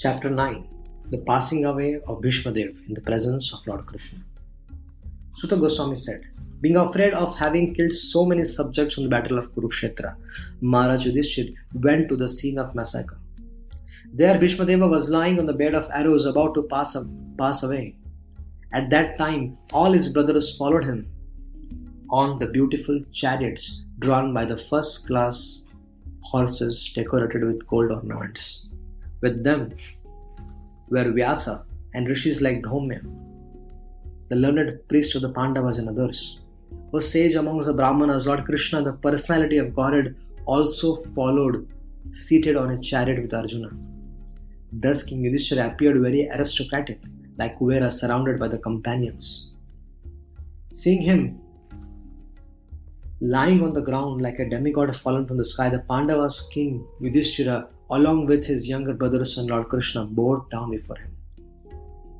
Chapter 9 The Passing Away of Bhishmadev in the Presence of Lord Krishna. Suta Goswami said, Being afraid of having killed so many subjects on the battle of Kurukshetra, Maharaj Yudhishthir went to the scene of massacre. There Bhishmadeva was lying on the bed of arrows about to pass, pass away. At that time, all his brothers followed him on the beautiful chariots drawn by the first class horses decorated with gold ornaments. With them were Vyasa and rishis like Dhaumya, the learned priest of the Pandavas and others. O sage amongst the Brahmanas, Lord Krishna, the personality of Godhead, also followed, seated on a chariot with Arjuna. Thus King Yudhishthira appeared very aristocratic, like Kuvera surrounded by the companions. Seeing him lying on the ground like a demigod fallen from the sky, the Pandavas' king Yudhishthira along with his younger brothers and Lord Krishna, bowed down before him.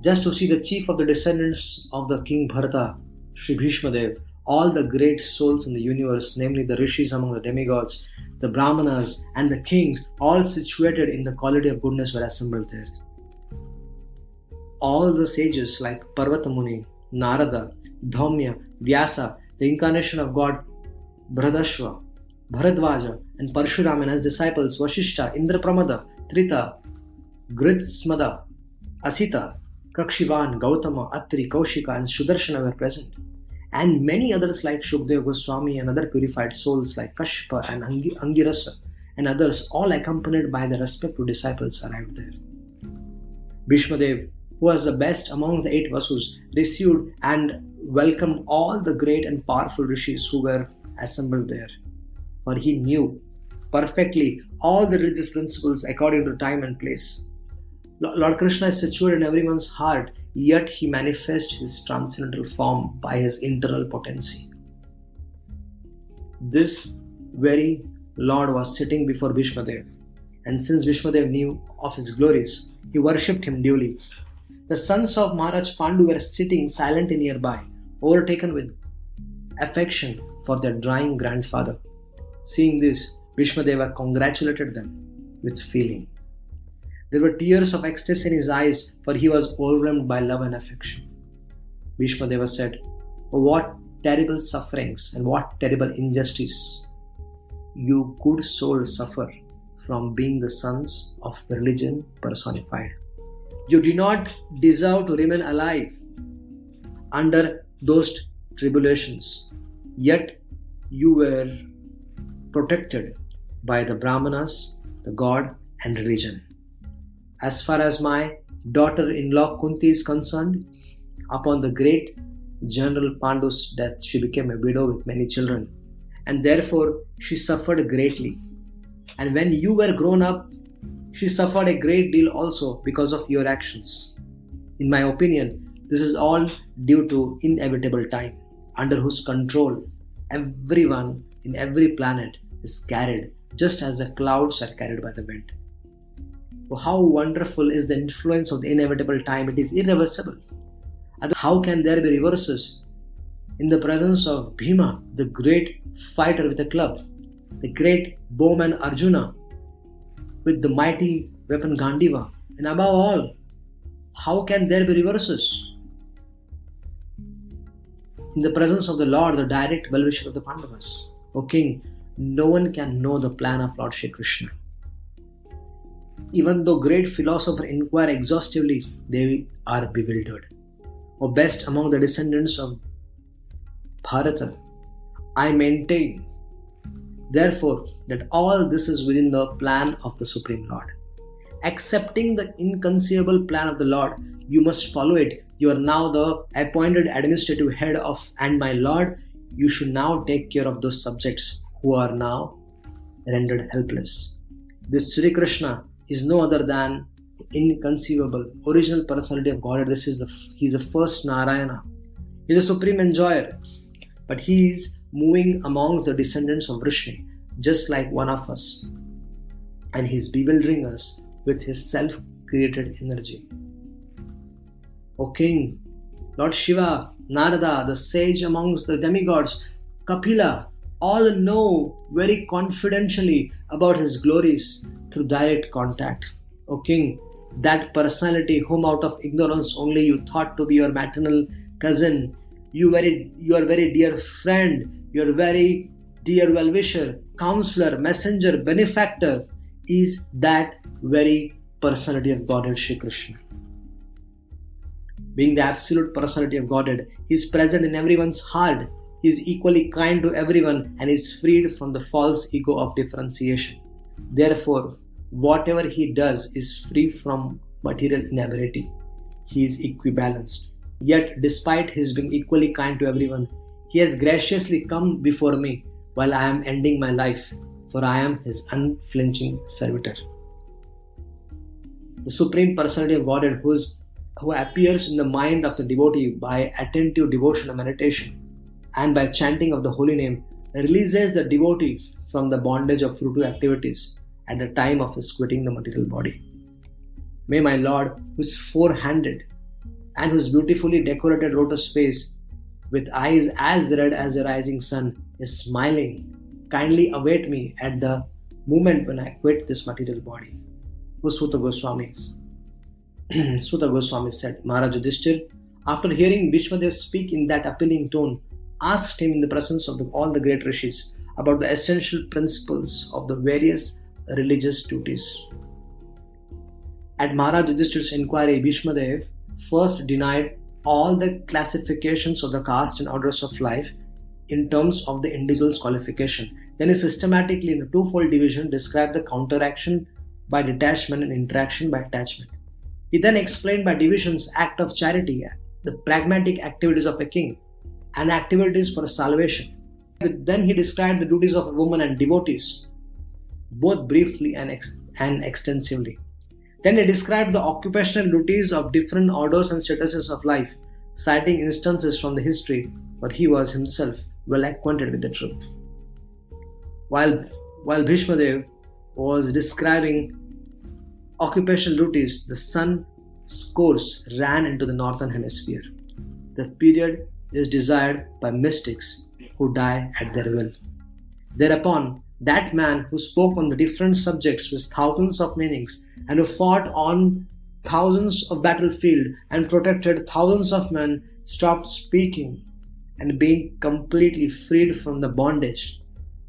Just to see the chief of the descendants of the king Bharata, Sri Bhishmadev, all the great souls in the universe, namely the rishis among the demigods, the brahmanas, and the kings, all situated in the quality of goodness, were assembled there. All the sages like Parvatamuni, Narada, Dhaumya, Vyasa, the incarnation of God, Brihadashva, Bharadvaja, and Parshuram and his disciples Vashishta, Indrapramada, Trita, Gritsmada, Asita, Kakshivan, Gautama, Atri, Kaushika, and Sudarshana were present. And many others like Shukdev Goswami and other purified souls like Kashyapa and Angirasa and others, all accompanied by their respective disciples, arrived there. Bhishmadev, who was the best among the eight Vasus, received and welcomed all the great and powerful rishis who were assembled there for he knew perfectly all the religious principles according to time and place. Lord Krishna is situated in everyone's heart, yet he manifests his transcendental form by his internal potency. This very Lord was sitting before Bhishmadev, and since Bhishmadev knew of his glories, he worshipped him duly. The sons of Maharaj Pandu were sitting silently nearby, overtaken with affection for their dying grandfather. Seeing this, Bhishmadeva congratulated them with feeling. There were tears of ecstasy in his eyes, for he was overwhelmed by love and affection. Bhishmadeva said, oh, What terrible sufferings and what terrible injustice you good souls suffer from being the sons of religion personified. You do not deserve to remain alive under those tribulations, yet you were protected by the Brahmanas, the god, and religion. As far as my daughter in law Kunti is concerned, upon the great General Pandu's death, she became a widow with many children, and therefore she suffered greatly. And when you were grown up, she suffered a great deal also because of your actions. In my opinion, this is all due to inevitable time, under whose control everyone in every planet is carried just as the clouds are carried by the wind. Oh, how wonderful is the influence of the inevitable time! It is irreversible. And how can there be reverses in the presence of Bhima, the great fighter with a club, the great bowman Arjuna with the mighty weapon Gandiva, and above all, how can there be reverses? In the presence of the Lord, the direct well wisher of the Pandavas. O King, no one can know the plan of Lord Shri Krishna. Even though great philosophers inquire exhaustively, they are bewildered. O best among the descendants of Bharata, I maintain, therefore, that all this is within the plan of the Supreme Lord. Accepting the inconceivable plan of the Lord, you must follow it. You are now the appointed administrative head of, and my Lord, you should now take care of those subjects who are now rendered helpless. This Sri Krishna is no other than inconceivable original personality of God. This is the he is the first Narayana. He is a supreme enjoyer, but he is moving amongst the descendants of Vrishni, just like one of us, and he is bewildering us with his self-created energy. O King, Lord Shiva, Narada, the sage amongst the demigods, Kapila, all know very confidentially about his glories through direct contact. O king, that personality whom out of ignorance only you thought to be your maternal cousin, you very your very dear friend, your very dear well-wisher, counselor, messenger, benefactor, is that very personality of Godhead Shri Krishna. Being the absolute personality of Godhead, He is present in everyone's heart. He is equally kind to everyone and is freed from the false ego of differentiation. Therefore, whatever He does is free from material inability. He is equibalanced. Yet, despite His being equally kind to everyone, He has graciously come before me while I am ending my life, for I am His unflinching servitor the Supreme Personality of Godhead, who's, who appears in the mind of the devotee by attentive devotion and meditation, and by chanting of the holy name, releases the devotee from the bondage of fruitive activities at the time of his quitting the material body. May my Lord, who is four handed and whose beautifully decorated lotus face, with eyes as red as the rising sun, is smiling, kindly await me at the moment when I quit this material body was Suta Goswami. Suta Goswami said, Maharaj Yudhishthir, after hearing Bhishmadev speak in that appealing tone, asked him in the presence of the, all the great rishis about the essential principles of the various religious duties. At Maharaj Yudhishthir's inquiry, Bhishmadev first denied all the classifications of the caste and orders of life in terms of the individual's qualification. Then he systematically, in a twofold division, described the counteraction by detachment and interaction by attachment. He then explained by divisions act of charity, the pragmatic activities of a king, and activities for salvation. Then he described the duties of a woman and devotees, both briefly and, ex- and extensively. Then he described the occupational duties of different orders and statuses of life, citing instances from the history where he was himself well acquainted with the truth. While, while Bhishmadev was describing occupational duties, the sun's course ran into the northern hemisphere. The period is desired by mystics who die at their will. Thereupon, that man who spoke on the different subjects with thousands of meanings and who fought on thousands of battlefield and protected thousands of men stopped speaking and being completely freed from the bondage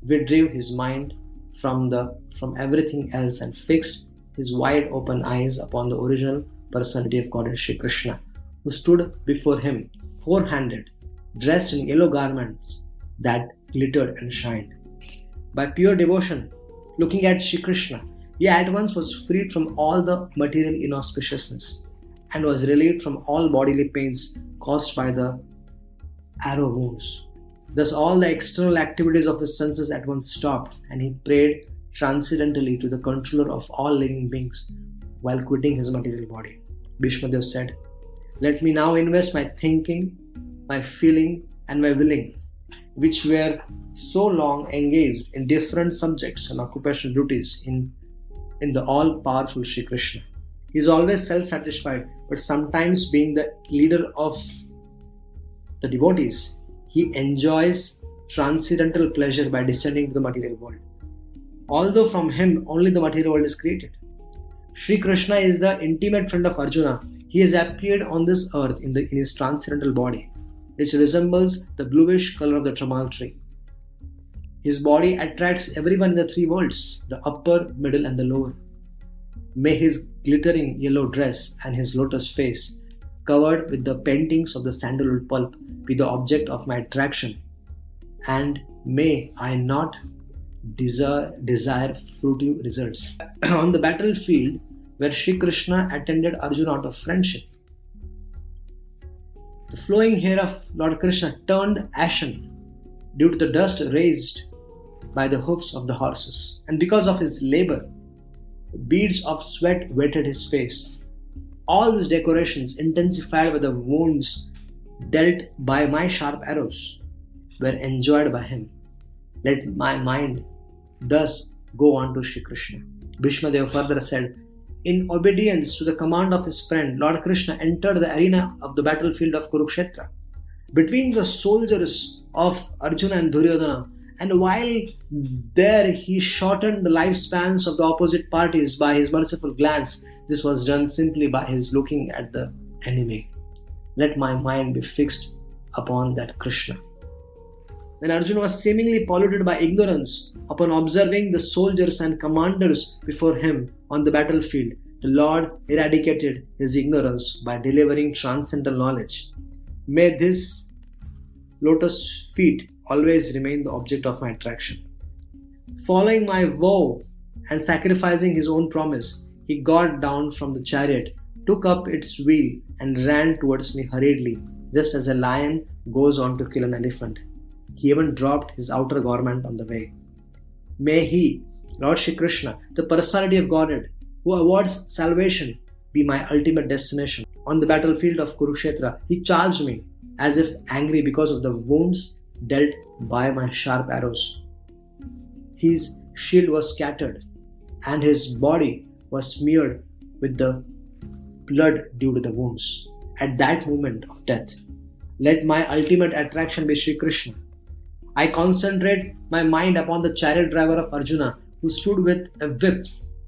withdrew his mind from the from everything else and fixed his wide open eyes upon the original personality of God Sri Krishna, who stood before him four handed, dressed in yellow garments that glittered and shined. By pure devotion, looking at Sri Krishna, he at once was freed from all the material inauspiciousness and was relieved from all bodily pains caused by the arrow wounds. Thus, all the external activities of his senses at once stopped, and he prayed transcendentally to the controller of all living beings while quitting his material body. Bhishmadev said, Let me now invest my thinking, my feeling, and my willing, which were so long engaged in different subjects and occupational duties in, in the all powerful Sri Krishna. He is always self satisfied, but sometimes being the leader of the devotees, he enjoys transcendental pleasure by descending to the material world. Although from him only the material world is created. Sri Krishna is the intimate friend of Arjuna. He has appeared on this earth in, the, in his transcendental body, which resembles the bluish color of the tamal tree. His body attracts everyone in the three worlds the upper, middle, and the lower. May his glittering yellow dress and his lotus face, covered with the paintings of the sandalwood pulp, be the object of my attraction. And may I not desire, desire fruitive results. On the battlefield, where Sri Krishna attended Arjuna out of friendship, the flowing hair of Lord Krishna turned ashen due to the dust raised by the hoofs of the horses, and because of his labor, beads of sweat wetted his face. All these decorations, intensified by the wounds dealt by my sharp arrows, were enjoyed by him. Let my mind thus go on to Sri Krishna. Bhishmadev further said, In obedience to the command of his friend, Lord Krishna entered the arena of the battlefield of Kurukshetra. Between the soldiers of Arjuna and Duryodhana, and while there he shortened the lifespans of the opposite parties by his merciful glance, this was done simply by his looking at the enemy. Let my mind be fixed upon that Krishna. When Arjuna was seemingly polluted by ignorance, upon observing the soldiers and commanders before him on the battlefield, the Lord eradicated his ignorance by delivering transcendental knowledge. May this lotus feet always remain the object of my attraction. Following my vow and sacrificing his own promise, he got down from the chariot, took up its wheel, and ran towards me hurriedly, just as a lion goes on to kill an elephant. He even dropped his outer garment on the way. May he, Lord Shri Krishna, the personality of Godhead, who awards salvation, be my ultimate destination. On the battlefield of Kurukshetra, he charged me as if angry because of the wounds dealt by my sharp arrows. His shield was scattered, and his body was smeared with the blood due to the wounds. At that moment of death, let my ultimate attraction be Sri Krishna. I concentrate my mind upon the chariot driver of Arjuna, who stood with a whip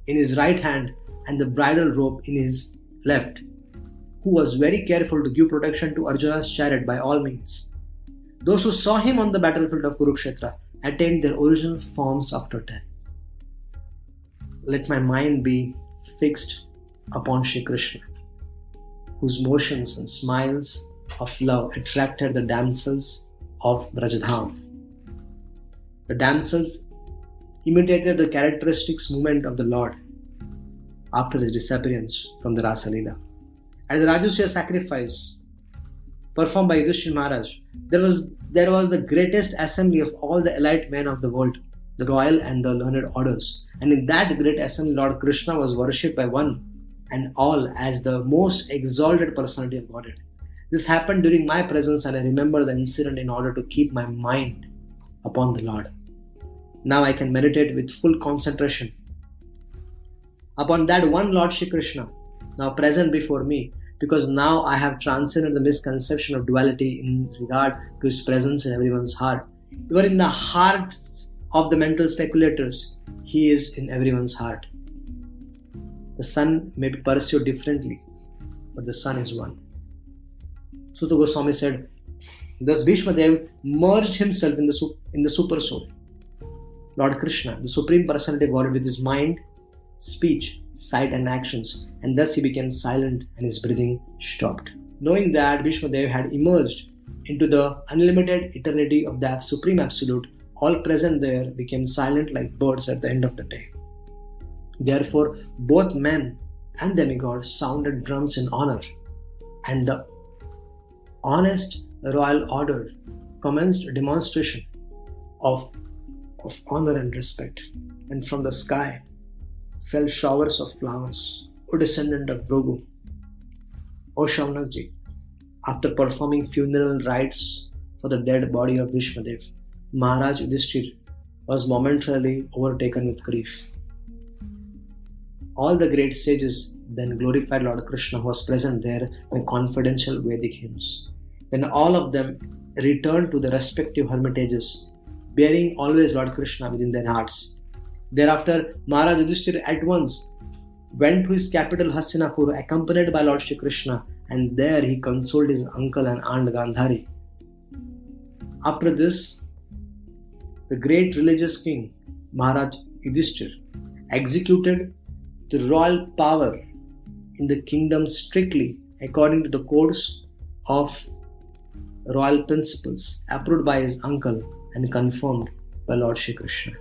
in his right hand and the bridle rope in his left, who was very careful to give protection to Arjuna's chariot by all means. Those who saw him on the battlefield of Kurukshetra attained their original forms after death. Let my mind be fixed upon Shri Krishna, whose motions and smiles of love attracted the damsels of Brajadham. The damsels imitated the characteristics movement of the Lord after his disappearance from the Rasa. At the Rajasuya sacrifice, performed by Yudhishthira Maharaj, there was there was the greatest assembly of all the elite men of the world, the royal and the learned orders. And in that great assembly, Lord Krishna was worshipped by one and all as the most exalted personality of Godhead. This happened during my presence, and I remember the incident in order to keep my mind upon the Lord. Now I can meditate with full concentration upon that one Lord Shri Krishna, now present before me, because now I have transcended the misconception of duality in regard to his presence in everyone's heart. Even in the hearts of the mental speculators, he is in everyone's heart. The sun may be pursued differently, but the sun is one. Suta Goswami said, Thus Bhishma Dev merged himself in the, in the super soul. Lord Krishna, the Supreme Personality of God, with his mind, speech, sight, and actions, and thus he became silent and his breathing stopped. Knowing that Bhishmadev had emerged into the unlimited eternity of the Supreme Absolute, all present there became silent like birds at the end of the day. Therefore, both men and demigods sounded drums in honor, and the honest royal order commenced demonstration of, of honor and respect. And from the sky, fell showers of flowers, O descendant of Bhrigu. O Shaunakji, after performing funeral rites for the dead body of Bhishmadev, Maharaj Yudhishthir was momentarily overtaken with grief. All the great sages then glorified Lord Krishna who was present there by confidential Vedic hymns. When all of them returned to their respective hermitages, bearing always Lord Krishna within their hearts, Thereafter, Maharaj Yudhishthira at once went to his capital Hastinapur accompanied by Lord Shri Krishna and there he consoled his uncle and aunt Gandhari. After this, the great religious king Maharaj Yudhishthir executed the royal power in the kingdom strictly according to the codes of royal principles approved by his uncle and confirmed by Lord Shri Krishna.